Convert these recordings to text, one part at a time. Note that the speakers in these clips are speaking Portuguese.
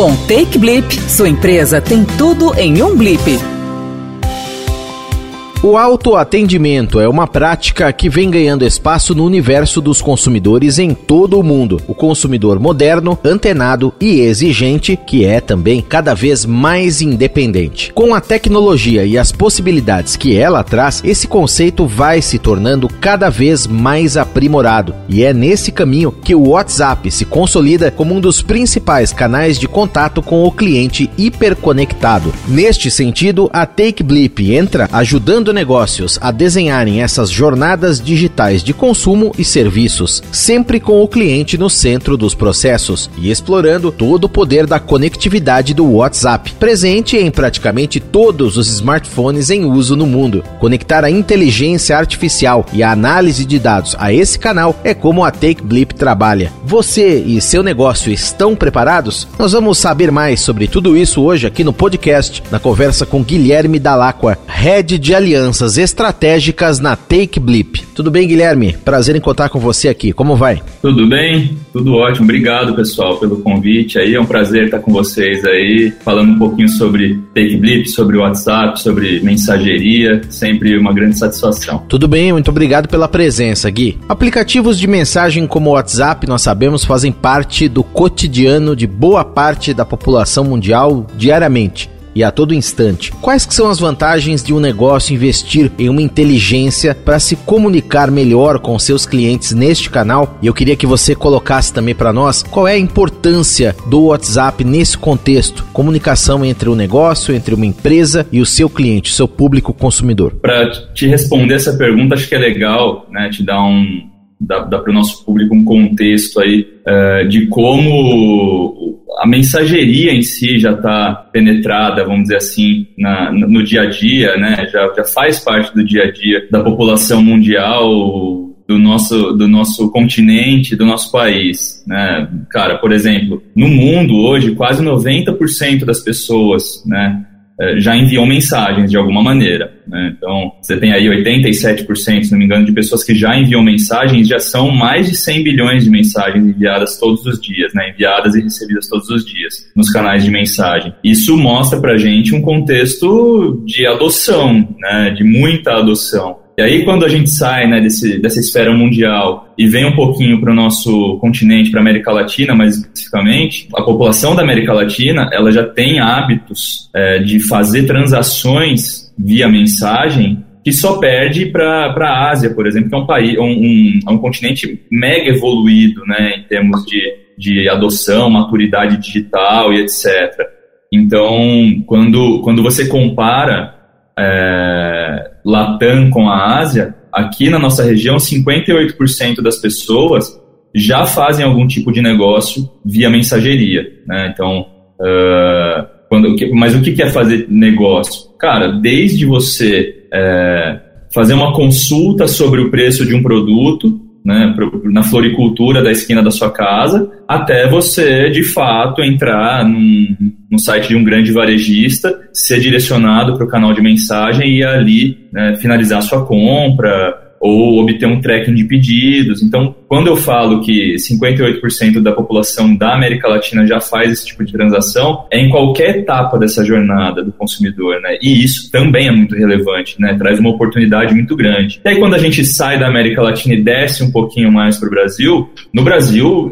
Com Take Blip, sua empresa tem tudo em um blip. O autoatendimento é uma prática que vem ganhando espaço no universo dos consumidores em todo o mundo. O consumidor moderno, antenado e exigente, que é também cada vez mais independente. Com a tecnologia e as possibilidades que ela traz, esse conceito vai se tornando cada vez mais aprimorado. E é nesse caminho que o WhatsApp se consolida como um dos principais canais de contato com o cliente hiperconectado. Neste sentido, a TakeBlip entra ajudando negócios a desenharem essas jornadas digitais de consumo e serviços, sempre com o cliente no centro dos processos e explorando todo o poder da conectividade do WhatsApp, presente em praticamente todos os smartphones em uso no mundo. Conectar a inteligência artificial e a análise de dados a esse canal é como a TakeBlip trabalha. Você e seu negócio estão preparados? Nós vamos saber mais sobre tudo isso hoje aqui no podcast, na conversa com Guilherme Dalacqua, Head de Aliança alianças estratégicas na Take Blip. Tudo bem, Guilherme? Prazer em contar com você aqui. Como vai? Tudo bem, tudo ótimo. Obrigado, pessoal, pelo convite aí. É um prazer estar com vocês aí, falando um pouquinho sobre Take Blip, sobre WhatsApp, sobre mensageria. Sempre uma grande satisfação. Tudo bem, muito obrigado pela presença, Gui. Aplicativos de mensagem como o WhatsApp, nós sabemos, fazem parte do cotidiano de boa parte da população mundial diariamente e a todo instante. Quais que são as vantagens de um negócio investir em uma inteligência para se comunicar melhor com seus clientes neste canal? E eu queria que você colocasse também para nós qual é a importância do WhatsApp nesse contexto, comunicação entre o negócio, entre uma empresa e o seu cliente, o seu público consumidor. Para te responder essa pergunta, acho que é legal, né, te dar um dar, dar para o nosso público um contexto aí uh, de como a mensageria em si já está penetrada, vamos dizer assim, na, no dia a dia, né? Já, já faz parte do dia a dia da população mundial, do nosso, do nosso continente, do nosso país. Né? Cara, por exemplo, no mundo hoje, quase 90% das pessoas né, já enviam mensagens de alguma maneira. Né? Então, você tem aí 87%, se não me engano, de pessoas que já enviam mensagens, já são mais de 100 bilhões de mensagens enviadas todos os dias, né? enviadas e recebidas todos os dias nos canais de mensagem. Isso mostra para gente um contexto de adoção, né? de muita adoção. E aí, quando a gente sai né, desse, dessa esfera mundial e vem um pouquinho para o nosso continente, para a América Latina mais especificamente, a população da América Latina ela já tem hábitos é, de fazer transações via mensagem que só perde para a Ásia, por exemplo, que é um país, um, um, é um continente mega evoluído, né, em termos de, de adoção, maturidade digital e etc. Então, quando, quando você compara é, Latam com a Ásia, aqui na nossa região, 58% das pessoas já fazem algum tipo de negócio via mensageria. Né? Então, uh, quando, mas o que é fazer negócio? Cara, desde você é, fazer uma consulta sobre o preço de um produto, né, na floricultura da esquina da sua casa, até você, de fato, entrar num, no site de um grande varejista, ser direcionado para o canal de mensagem e ali né, finalizar sua compra, ou obter um tracking de pedidos. Então, quando eu falo que 58% da população da América Latina já faz esse tipo de transação, é em qualquer etapa dessa jornada do consumidor, né? E isso também é muito relevante, né? Traz uma oportunidade muito grande. E aí, quando a gente sai da América Latina e desce um pouquinho mais para o Brasil, no Brasil,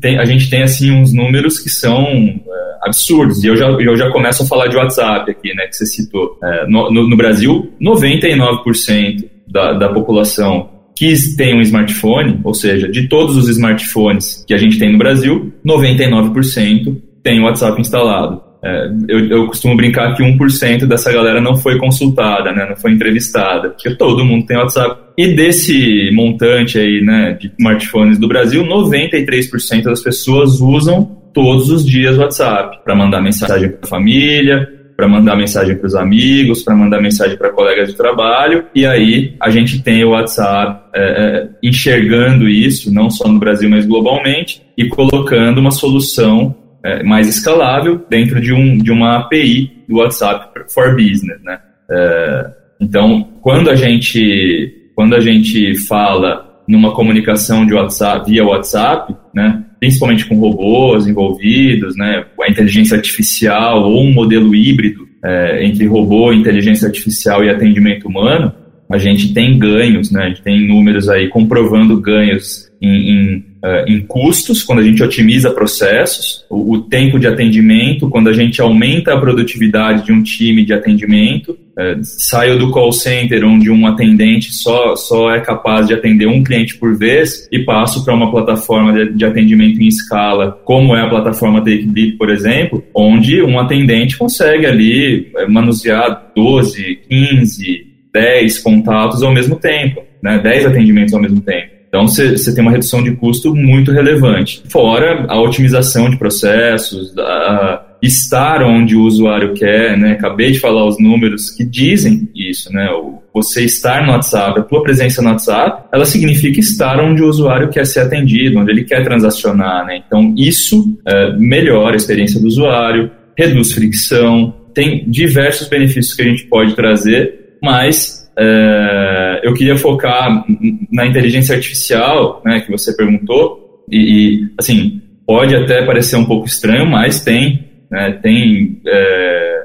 tem, a gente tem, assim, uns números que são é, absurdos. E eu já, eu já começo a falar de WhatsApp aqui, né? Que você citou. É, no, no, no Brasil, 99% da, da população que tem um smartphone, ou seja, de todos os smartphones que a gente tem no Brasil, 99% tem o WhatsApp instalado. É, eu, eu, costumo brincar que 1% dessa galera não foi consultada, né, não foi entrevistada, porque todo mundo tem WhatsApp. E desse montante aí, né, de smartphones do Brasil, 93% das pessoas usam todos os dias o WhatsApp para mandar mensagem para a família, para mandar mensagem para os amigos, para mandar mensagem para colegas de trabalho, e aí a gente tem o WhatsApp é, é, enxergando isso, não só no Brasil, mas globalmente, e colocando uma solução é, mais escalável dentro de, um, de uma API do WhatsApp for Business. Né? É, então, quando a gente quando a gente fala numa comunicação de WhatsApp via WhatsApp, né, principalmente com robôs envolvidos, né, a inteligência artificial ou um modelo híbrido é, entre robô, inteligência artificial e atendimento humano, a gente tem ganhos, né, a gente tem números aí comprovando ganhos em, em uh, em custos, quando a gente otimiza processos, o, o, tempo de atendimento, quando a gente aumenta a produtividade de um time de atendimento, uh, saio do call center onde um atendente só, só é capaz de atender um cliente por vez e passo para uma plataforma de, de, atendimento em escala, como é a plataforma TakeBeat, por exemplo, onde um atendente consegue ali eh, manusear 12, 15, 10 contatos ao mesmo tempo, né, 10 atendimentos ao mesmo tempo. Então você tem uma redução de custo muito relevante. Fora a otimização de processos, a, estar onde o usuário quer, né? Acabei de falar os números que dizem isso, né? Você estar no WhatsApp, a tua presença no WhatsApp, ela significa estar onde o usuário quer ser atendido, onde ele quer transacionar, né? Então isso é, melhora a experiência do usuário, reduz fricção, tem diversos benefícios que a gente pode trazer, mas é, eu queria focar na inteligência artificial, né, que você perguntou, e, e, assim, pode até parecer um pouco estranho, mas tem, né, tem é,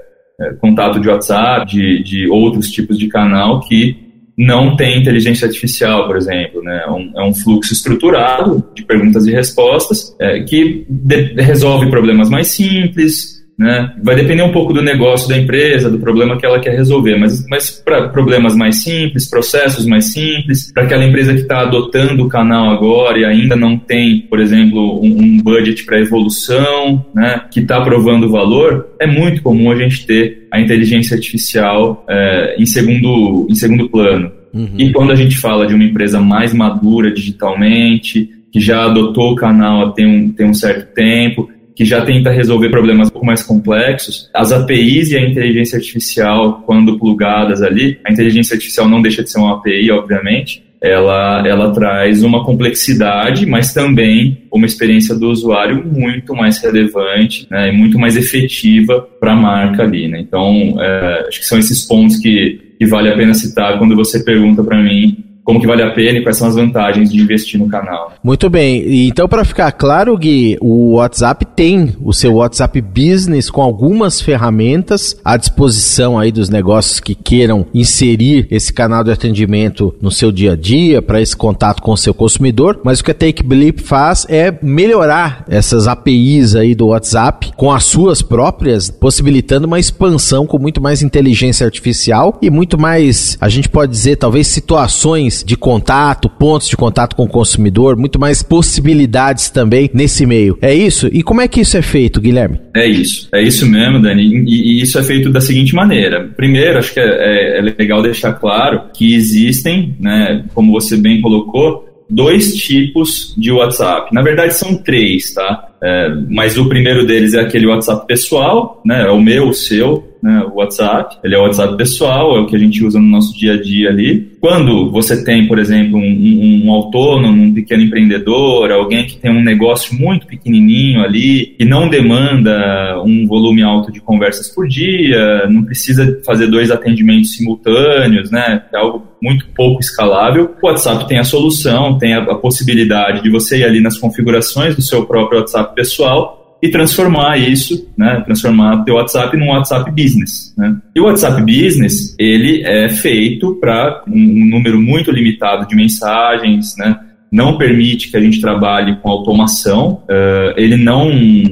contato de WhatsApp, de, de outros tipos de canal que não tem inteligência artificial, por exemplo, né? É um, é um fluxo estruturado de perguntas e respostas é, que de, resolve problemas mais simples, né? Vai depender um pouco do negócio da empresa, do problema que ela quer resolver, mas, mas para problemas mais simples, processos mais simples, para aquela empresa que está adotando o canal agora e ainda não tem, por exemplo, um, um budget para evolução, né? que está provando valor, é muito comum a gente ter a inteligência artificial é, em, segundo, em segundo plano. Uhum. E quando a gente fala de uma empresa mais madura digitalmente, que já adotou o canal há tem um, tem um certo tempo, que já tenta resolver problemas um pouco mais complexos. As APIs e a inteligência artificial, quando plugadas ali, a inteligência artificial não deixa de ser uma API, obviamente, ela, ela traz uma complexidade, mas também uma experiência do usuário muito mais relevante né, e muito mais efetiva para a marca ali. Né? Então, é, acho que são esses pontos que, que vale a pena citar quando você pergunta para mim como que vale a pena e quais são as vantagens de investir no canal. Muito bem. Então, para ficar claro, Gui, o WhatsApp tem o seu WhatsApp Business com algumas ferramentas à disposição aí dos negócios que queiram inserir esse canal de atendimento no seu dia a dia, para esse contato com o seu consumidor. Mas o que a TakeBlip faz é melhorar essas APIs aí do WhatsApp com as suas próprias, possibilitando uma expansão com muito mais inteligência artificial e muito mais, a gente pode dizer, talvez situações de contato, pontos de contato com o consumidor, muito mais possibilidades também nesse meio. É isso? E como é que isso é feito, Guilherme? É isso, é isso mesmo, Dani. E, e isso é feito da seguinte maneira. Primeiro, acho que é, é, é legal deixar claro que existem, né, como você bem colocou, dois tipos de WhatsApp. Na verdade, são três, tá? É, mas o primeiro deles é aquele WhatsApp pessoal, né? É o meu, o seu, né, o WhatsApp. Ele é o WhatsApp pessoal, é o que a gente usa no nosso dia a dia ali. Quando você tem, por exemplo, um, um, um autônomo, um pequeno empreendedor, alguém que tem um negócio muito pequenininho ali, que não demanda um volume alto de conversas por dia, não precisa fazer dois atendimentos simultâneos, né? É algo muito pouco escalável. O WhatsApp tem a solução, tem a, a possibilidade de você ir ali nas configurações do seu próprio WhatsApp pessoal e transformar isso, né, transformar teu WhatsApp num WhatsApp Business. Né? E o WhatsApp Business, ele é feito para um, um, número muito limitado de mensagens, né, não permite que a gente trabalhe com automação, uh, ele não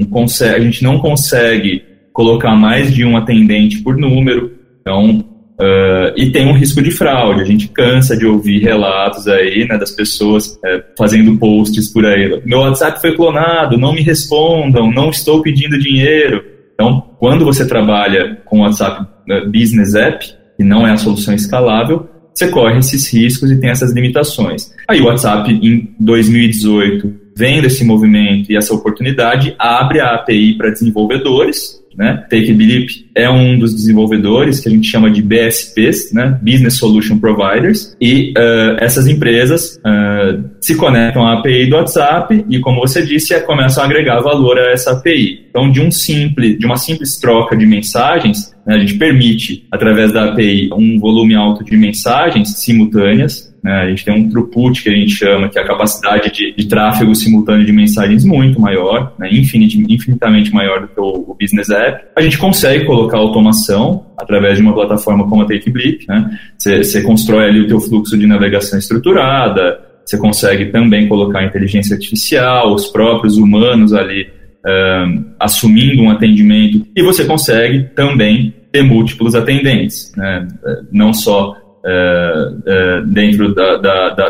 consegue, a gente não consegue colocar mais de um atendente por número, então Uh, e tem um risco de fraude. A gente cansa de ouvir relatos aí, né, das pessoas uh, fazendo posts por aí. Meu WhatsApp foi clonado, não me respondam, não estou pedindo dinheiro. Então, quando você trabalha com WhatsApp uh, Business App, que não é a solução escalável, você corre esses riscos e tem essas limitações. Aí o WhatsApp, em 2018, vendo esse movimento e essa oportunidade, abre a API para desenvolvedores, né? TakeBlip é um dos desenvolvedores que a gente chama de BSPs, né? Business Solution Providers, e uh, essas empresas uh, se conectam à API do WhatsApp e, como você disse, é, começam a agregar valor a essa API. Então, de um simples, de uma simples troca de mensagens, né, a gente permite, através da API, um volume alto de mensagens simultâneas, né? A gente tem um throughput que a gente chama, que é a capacidade de, de tráfego simultâneo de mensagens muito maior, né? Infinit, infinitamente maior do que o, o, Business App. A gente consegue colocar automação através de uma plataforma como a né? Você constrói ali o teu fluxo de navegação estruturada, você consegue também colocar inteligência artificial, os próprios humanos ali um, assumindo um atendimento e você consegue também ter múltiplos atendentes, né? não só uh, uh, dentro da, da, da,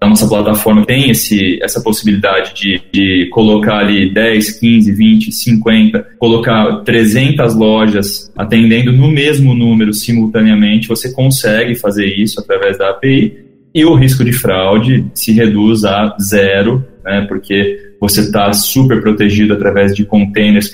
da, nossa plataforma tem esse, essa possibilidade de, de colocar ali 10, 15, 20, 50, colocar 300 lojas atendendo no mesmo número simultaneamente, você consegue fazer isso através da API e o risco de fraude se reduz a zero, né, porque você está super protegido através de containers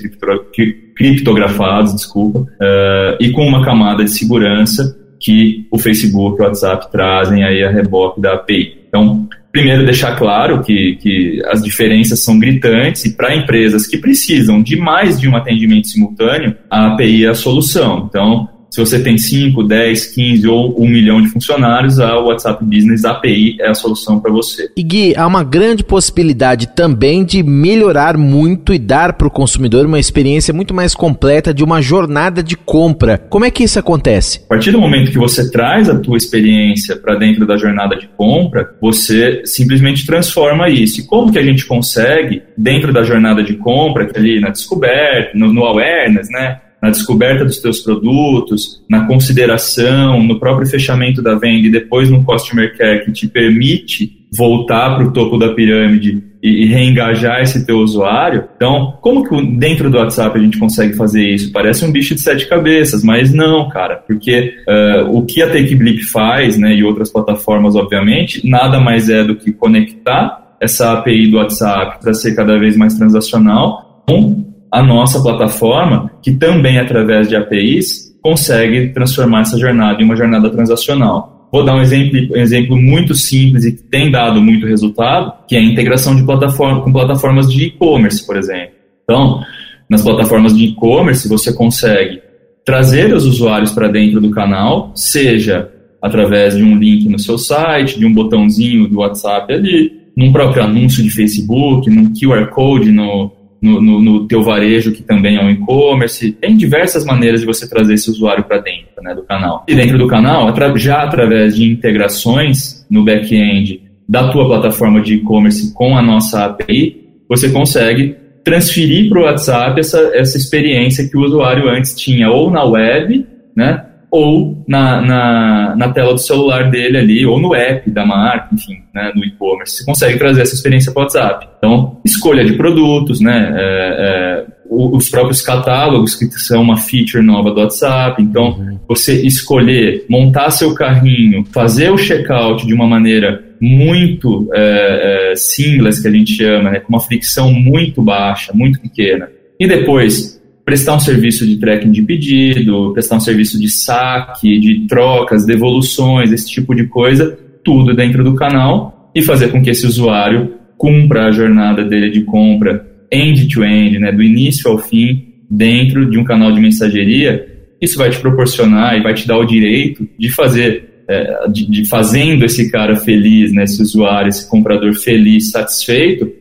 criptografados, desculpa, uh, e com uma camada de segurança que o Facebook e o WhatsApp trazem aí a reboque da API. Então, primeiro deixar claro que, que as diferenças são gritantes e para empresas que precisam de mais de um atendimento simultâneo, a API é a solução. Então, se você tem 5, 10, 15 ou 1 milhão de funcionários, a WhatsApp Business API é a solução para você. E Gui, há uma grande possibilidade também de melhorar muito e dar para o consumidor uma experiência muito mais completa de uma jornada de compra. Como é que isso acontece? A partir do momento que você traz a tua experiência para dentro da jornada de compra, você simplesmente transforma isso. E como que a gente consegue, dentro da jornada de compra, ali na descoberta, no, no awareness, né? Na descoberta dos teus produtos, na consideração, no próprio fechamento da venda e depois no customer care que te permite voltar para o topo da pirâmide e, reengajar esse teu usuário. Então, como que dentro do WhatsApp a gente consegue fazer isso? Parece um bicho de sete cabeças, mas não, cara, porque uh, o que a TakeBlip faz, né, e outras plataformas, obviamente, nada mais é do que conectar essa API do WhatsApp para ser cada vez mais transacional com a nossa plataforma, que também através de APIs consegue transformar essa jornada em uma jornada transacional. Vou dar um exemplo, um exemplo muito simples e que tem dado muito resultado, que é a integração de plataforma, com plataformas de e-commerce, por exemplo. Então, nas plataformas de e-commerce, você consegue trazer os usuários para dentro do canal, seja através de um link no seu site, de um botãozinho do WhatsApp ali, num próprio anúncio de Facebook, num QR Code no, no, no, teu varejo, que também é um e-commerce. Tem diversas maneiras de você trazer esse usuário para dentro né, do canal. E dentro do canal, já através de integrações no back-end da tua plataforma de e-commerce com a nossa API, você consegue transferir para o WhatsApp essa, essa experiência que o usuário antes tinha ou na web, né, ou na, na, na, tela do celular dele ali, ou no app da marca, enfim, né, no e-commerce. Você consegue trazer essa experiência para o WhatsApp. Então, escolha de produtos, né, é, é, os próprios catálogos, que são uma feature nova do WhatsApp. Então, uhum. você escolher, montar seu carrinho, fazer o checkout de uma maneira muito é, é simples, que a gente chama, né, com uma fricção muito baixa, muito pequena. E depois, prestar um serviço de tracking de pedido, prestar um serviço de saque, de trocas, devoluções, esse tipo de coisa, tudo dentro do canal e fazer com que esse usuário cumpra a jornada dele de compra end-to-end, -end, né, do início ao fim, dentro de um canal de mensageria. Isso vai te proporcionar e vai te dar o direito de fazer, é, de, de fazendo esse cara feliz, né, esse usuário, esse comprador feliz, satisfeito,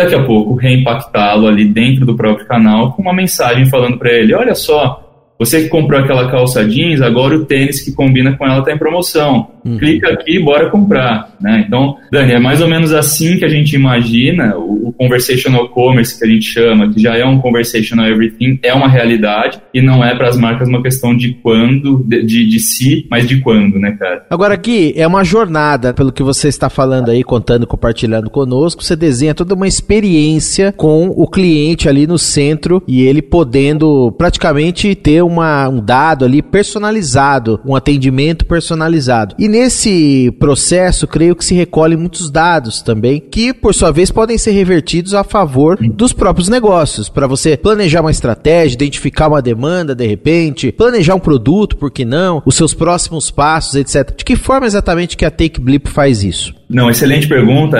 daqui a pouco reimpactá-lo ali dentro do próprio canal com uma mensagem falando para ele: olha só, você que comprou aquela calça jeans, agora o tênis que combina com ela está em promoção. Uhum. Clica aqui e bora comprar. Né? Então, Dani, é mais ou menos assim que a gente imagina o, o, conversational commerce que a gente chama, que já é um conversational everything, é uma realidade e não é para as marcas uma questão de quando, de, de, de si, mas de quando, né, cara? Agora aqui é uma jornada, pelo que você está falando aí, contando, compartilhando conosco, você desenha toda uma experiência com o cliente ali no centro e ele podendo praticamente ter uma, um dado ali personalizado, um atendimento personalizado. E nesse processo, creio que se recolhem muitos dados também, que por sua vez podem ser revertidos a favor dos próprios negócios, para você planejar uma estratégia, identificar uma demanda de repente, planejar um produto, por que não, os seus próximos passos, etc. De que forma exatamente que a Take Blip faz isso? Não, excelente pergunta.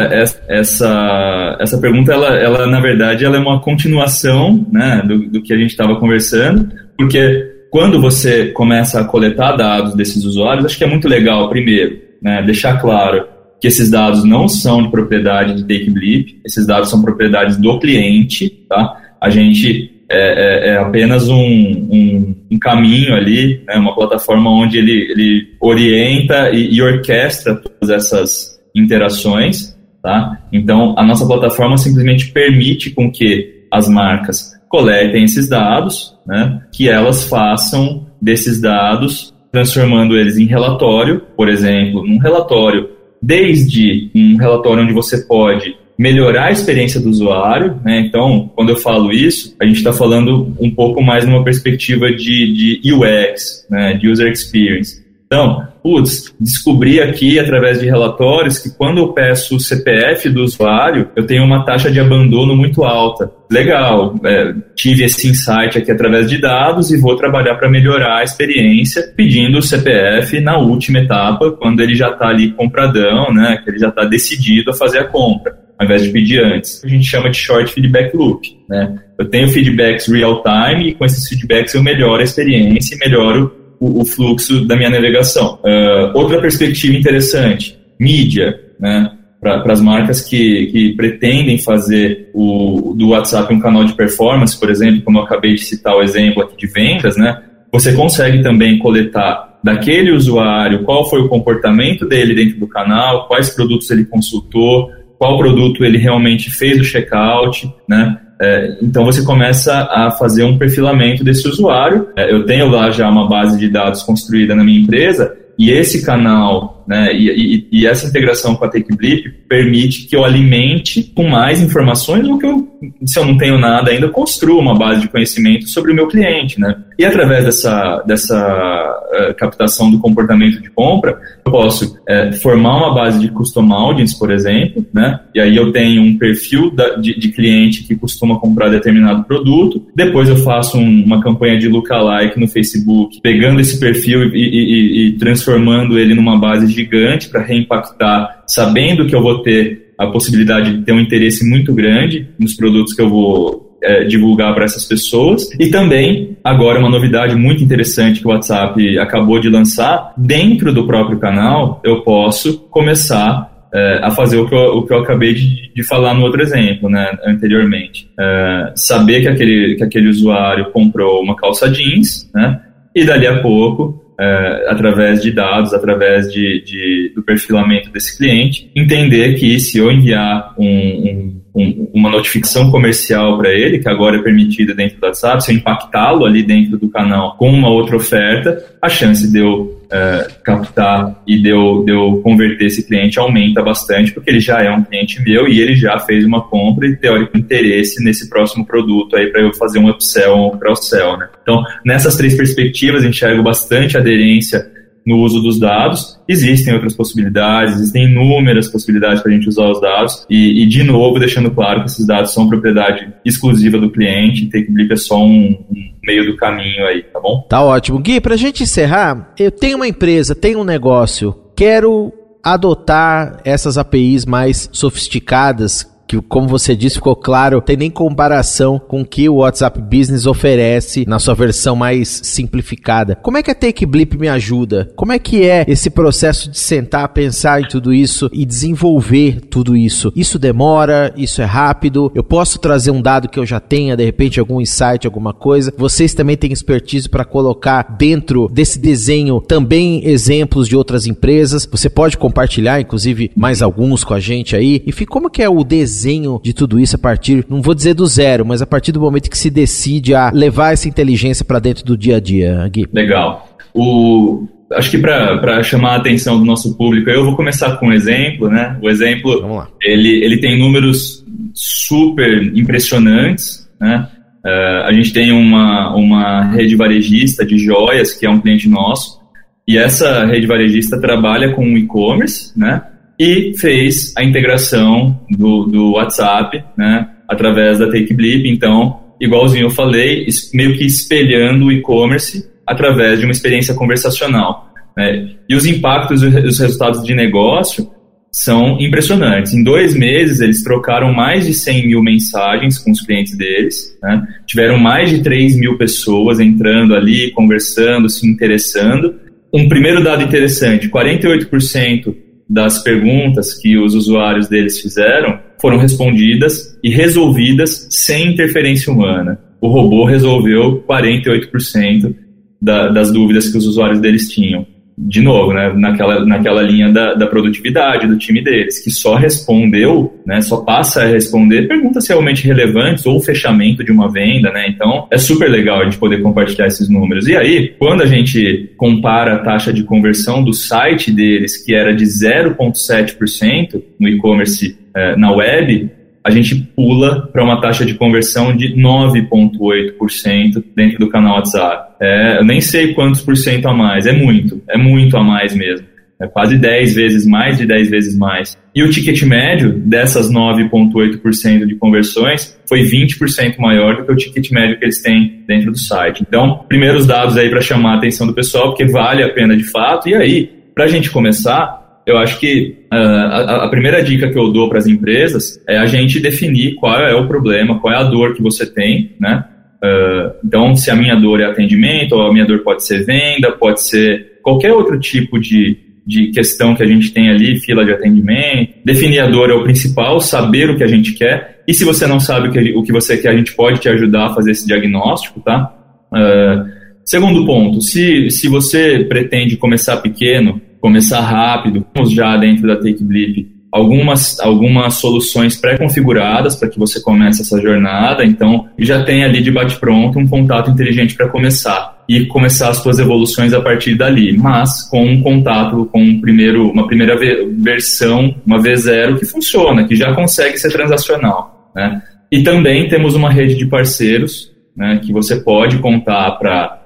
Essa, essa pergunta, ela, ela na verdade, ela é uma continuação né, do, do que a gente estava conversando, porque quando você começa a coletar dados desses usuários, acho que é muito legal, primeiro, né, deixar claro que esses dados não são de propriedade de TakeBlip, esses dados são propriedades do cliente, tá? A gente é, é, é apenas um, um, um, caminho ali, né, uma plataforma onde ele, ele orienta e, e orquestra todas essas interações, tá? Então, a nossa plataforma simplesmente permite com que as marcas coletem esses dados, né, que elas façam desses dados, transformando eles em relatório, por exemplo, num relatório, desde um relatório onde você pode melhorar a experiência do usuário, né? Então, quando eu falo isso, a gente está falando um pouco mais numa perspectiva de, de UX, né? De User Experience. Então, putz, descobri aqui através de relatórios que quando eu peço o CPF do usuário, eu tenho uma taxa de abandono muito alta. Legal, é, tive esse insight aqui através de dados e vou trabalhar para melhorar a experiência pedindo o CPF na última etapa, quando ele já está ali compradão, né, que ele já está decidido a fazer a compra, ao invés de pedir antes. A gente chama de short feedback loop. Né? Eu tenho feedbacks real time e com esses feedbacks eu melhoro a experiência e melhoro o, o fluxo da minha navegação. Uh, outra perspectiva interessante, mídia, né? Para as marcas que, que pretendem fazer o, do WhatsApp um canal de performance, por exemplo, como eu acabei de citar o exemplo aqui de vendas, né? Você consegue também coletar daquele usuário qual foi o comportamento dele dentro do canal, quais produtos ele consultou, qual produto ele realmente fez o checkout, né? É, então você começa a fazer um perfilamento desse usuário. É, eu tenho lá já uma base de dados construída na minha empresa e esse canal né, e, e, e, essa integração com a TakeBlip permite que eu alimente com mais informações ou que eu, se eu não tenho nada ainda, construa uma base de conhecimento sobre o meu cliente. Né? E através dessa, dessa uh, captação do comportamento de compra, eu posso uh, formar uma base de custom audience, por exemplo, né? e aí eu tenho um perfil da, de, de, cliente que costuma comprar determinado produto, depois eu faço um, uma campanha de lookalike no Facebook, pegando esse perfil e, e transformando ele numa base gigante para reimpactar, sabendo que eu vou ter a possibilidade de ter um interesse muito grande nos produtos que eu vou é, divulgar para essas pessoas. E também, agora, uma novidade muito interessante que o WhatsApp acabou de lançar, dentro do próprio canal, eu posso começar é, a fazer o que, eu, o que eu acabei de, de falar no outro exemplo, né, anteriormente. É, saber que aquele, que aquele usuário comprou uma calça jeans, né, e dali a pouco é, através de dados, através de, de, do perfilamento desse cliente, entender que se eu enviar um, um, um, uma notificação comercial para ele, que agora é permitida dentro do WhatsApp, se eu impactá-lo ali dentro do canal com uma outra oferta, a chance de eu é, captar e de eu, de eu converter esse cliente aumenta bastante, porque ele já é um cliente meu e ele já fez uma compra e teórico interesse nesse próximo produto aí para eu fazer um upsell ou um cross-sell, né? Então, nessas três perspectivas, enxergo bastante aderência no uso dos dados. Existem outras possibilidades, existem inúmeras possibilidades para a gente usar os dados. E, e, de novo, deixando claro que esses dados são propriedade exclusiva do cliente, TakeBlip é só um, um, meio do caminho aí, tá bom? Tá ótimo. Gui, para a gente encerrar, eu tenho uma empresa, tenho um negócio, quero adotar essas APIs mais sofisticadas que, como você disse, ficou claro, tem nem comparação com o que o WhatsApp Business oferece na sua versão mais simplificada. Como é que a TakeBlip me ajuda? Como é que é esse processo de sentar, pensar em tudo isso e desenvolver tudo isso? Isso demora? Isso é rápido? Eu posso trazer um dado que eu já tenha, de repente algum insight, alguma coisa? Vocês também têm expertise para colocar dentro desse desenho também exemplos de outras empresas. Você pode compartilhar, inclusive, mais alguns com a gente aí. Enfim, como que é o desenho desenho de tudo isso a partir, não vou dizer do zero, mas a partir do momento que se decide a levar essa inteligência para dentro do dia a dia, Gui? Legal. O, acho que para chamar a atenção do nosso público, eu vou começar com um exemplo, né? O exemplo, ele, ele tem números super impressionantes, né? Uh, a gente tem uma, uma rede varejista de joias, que é um cliente nosso, e essa rede varejista trabalha com e-commerce, né? E fez a integração do, do WhatsApp, né, através da TakeBlip. Então, igualzinho eu falei, meio que espelhando o e-commerce através de uma experiência conversacional. Né? E os impactos e os resultados de negócio são impressionantes. Em dois meses, eles trocaram mais de 100 mil mensagens com os clientes deles, né? tiveram mais de 3 mil pessoas entrando ali, conversando, se interessando. Um primeiro dado interessante: 48% das perguntas que os usuários deles fizeram foram respondidas e resolvidas sem interferência humana. O robô resolveu 48% da, das dúvidas que os usuários deles tinham de novo, né, naquela, naquela linha da, da, produtividade do time deles, que só respondeu, né, só passa a responder perguntas realmente relevantes ou fechamento de uma venda, né, então é super legal a gente poder compartilhar esses números. E aí, quando a gente compara a taxa de conversão do site deles, que era de 0,7% no e-commerce eh, na web, a gente pula para uma taxa de conversão de 9,8% dentro do canal WhatsApp. É, eu nem sei quantos por cento a mais, é muito, é muito a mais mesmo. É quase 10 vezes mais de 10 vezes mais. E o ticket médio dessas 9,8% de conversões foi 20% maior do que o ticket médio que eles têm dentro do site. Então, primeiros dados aí para chamar a atenção do pessoal, porque vale a pena de fato. E aí, para a gente começar, eu acho que a, a, primeira dica que eu dou para as empresas é a gente definir qual é o problema, qual é a dor que você tem, né? Uh, então, se a minha dor é atendimento, ou a minha dor pode ser venda, pode ser qualquer outro tipo de, de questão que a gente tem ali, fila de atendimento. Definir a dor é o principal, saber o que a gente quer. E se você não sabe o que, você quer, a gente pode te ajudar a fazer esse diagnóstico, tá? Uh, segundo ponto, se, se você pretende começar pequeno, começar rápido. Temos já dentro da Take Blip algumas, algumas soluções pré-configuradas para que você comece essa jornada. Então, já tem ali de bate-pronto um contato inteligente para começar e começar as suas evoluções a partir dali, mas com um contato com um primeiro, uma primeira versão, uma V0 que funciona, que já consegue ser transacional. Né? E também temos uma rede de parceiros né, que você pode contar para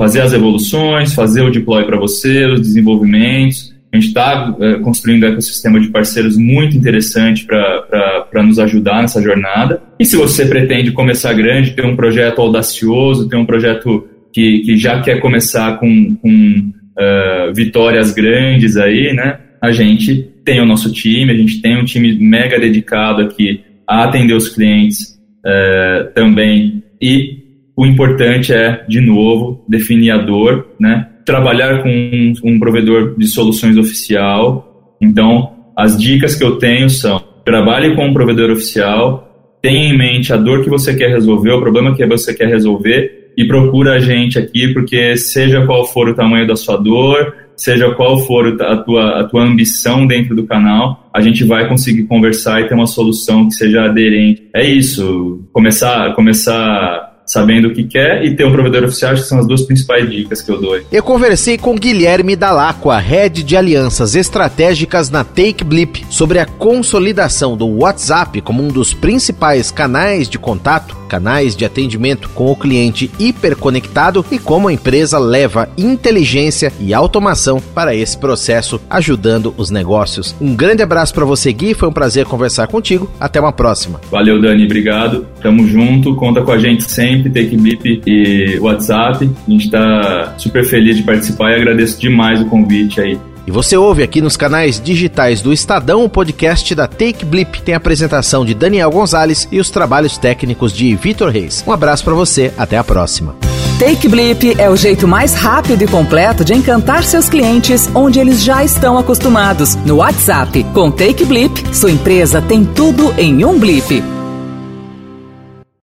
fazer as evoluções, fazer o deploy para você, os desenvolvimentos. A gente está é, construindo um ecossistema de parceiros muito interessante para nos ajudar nessa jornada. E se você pretende começar grande, ter um projeto audacioso, ter um projeto que, que já quer começar com, com uh, vitórias grandes aí, né? A gente tem o nosso time, a gente tem um time mega dedicado aqui a atender os clientes uh, também e o importante é, de novo, definir a dor, né? trabalhar com um, um provedor de soluções oficial. Então, as dicas que eu tenho são: trabalhe com um provedor oficial, tenha em mente a dor que você quer resolver, o problema que você quer resolver e procura a gente aqui, porque seja qual for o tamanho da sua dor, seja qual for a tua, a tua ambição dentro do canal, a gente vai conseguir conversar e ter uma solução que seja aderente. É isso, começar, começar sabendo o que quer e ter um provedor oficial, que são as duas principais dicas que eu dou. Eu conversei com Guilherme Dalacqua, head de alianças estratégicas na Take Blip, sobre a consolidação do WhatsApp como um dos principais canais de contato, canais de atendimento com o cliente hiperconectado e como a empresa leva inteligência e automação para esse processo, ajudando os negócios. Um grande abraço para você, Gui, foi um prazer conversar contigo. Até uma próxima. Valeu, Dani, obrigado. Tamo junto, conta com a gente sempre sempre, TakeBip e WhatsApp. A gente está super feliz de participar e agradeço demais o convite aí. E você ouve aqui nos canais digitais do Estadão o podcast da Take Blip. Tem a apresentação de Daniel Gonzalez e os trabalhos técnicos de Vitor Reis. Um abraço para você, até a próxima. Take Blip é o jeito mais rápido e completo de encantar seus clientes onde eles já estão acostumados. No WhatsApp, com Take Blip, sua empresa tem tudo em um blip.